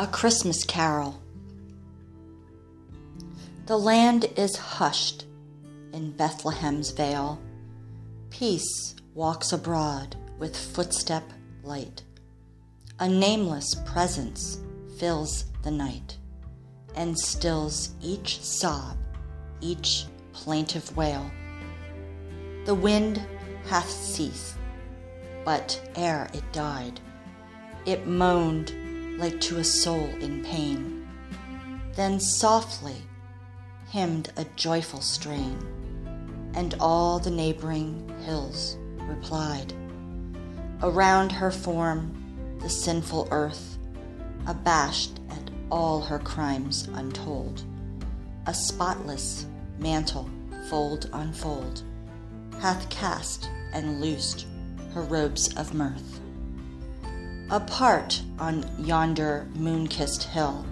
A Christmas Carol. The land is hushed in Bethlehem's vale. Peace walks abroad with footstep light. A nameless presence fills the night and stills each sob, each plaintive wail. The wind hath ceased, but ere it died, it moaned like to a soul in pain. Then softly hymned a joyful strain, and all the neighboring hills replied. Around her form, the sinful earth, abashed at all her crimes untold, a spotless mantle, fold on fold, hath cast and loosed her robes of mirth. Apart on yonder moon kissed hill,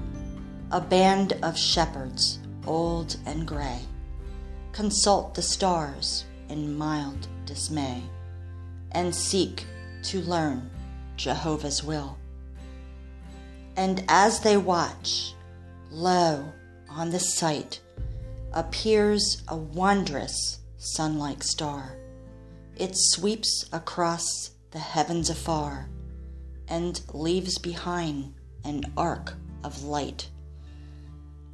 a band of shepherds, old and gray, consult the stars in mild dismay and seek to learn Jehovah's will. And as they watch, lo, on the sight appears a wondrous sun like star. It sweeps across the heavens afar and leaves behind an arc of light.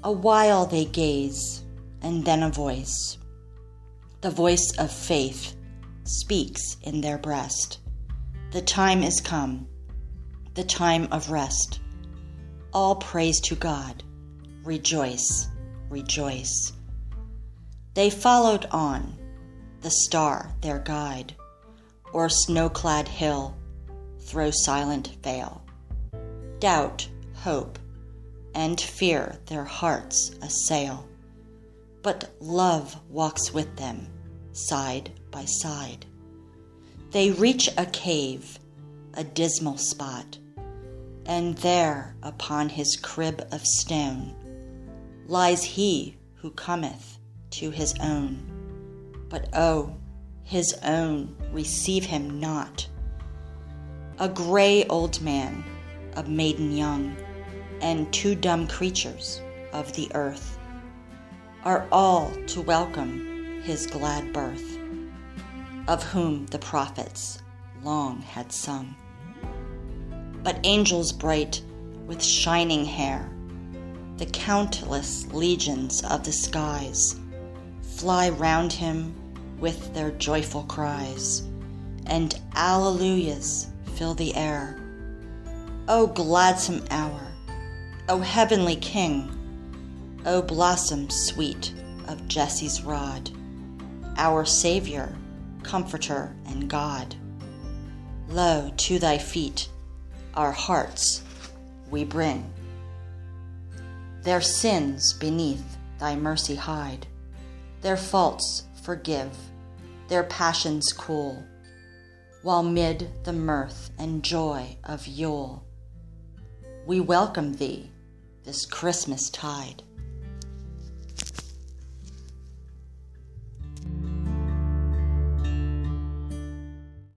A while they gaze, and then a voice, the voice of faith, speaks in their breast. The time is come, the time of rest. All praise to God. Rejoice, rejoice. They followed on, the star their guide, o'er snow clad hill throw silent vale. Doubt, hope, and fear their hearts assail, but love walks with them, side by side. They reach a cave, a dismal spot, and there upon his crib of stone lies he who cometh to his own. But oh, his own receive him not a gray old man, a maiden young, and two dumb creatures of the earth are all to welcome his glad birth, of whom the prophets long had sung. But angels bright with shining hair, the countless legions of the skies, fly round him with their joyful cries, and alleluias fill the air. O gladsome hour, O heavenly King, O blossom sweet of Jesse's rod, our Savior, Comforter, and God. Lo, to thy feet our hearts we bring. Their sins beneath thy mercy hide, their faults forgive, their passions cool while mid the mirth and joy of Yule we welcome thee this Christmas tide.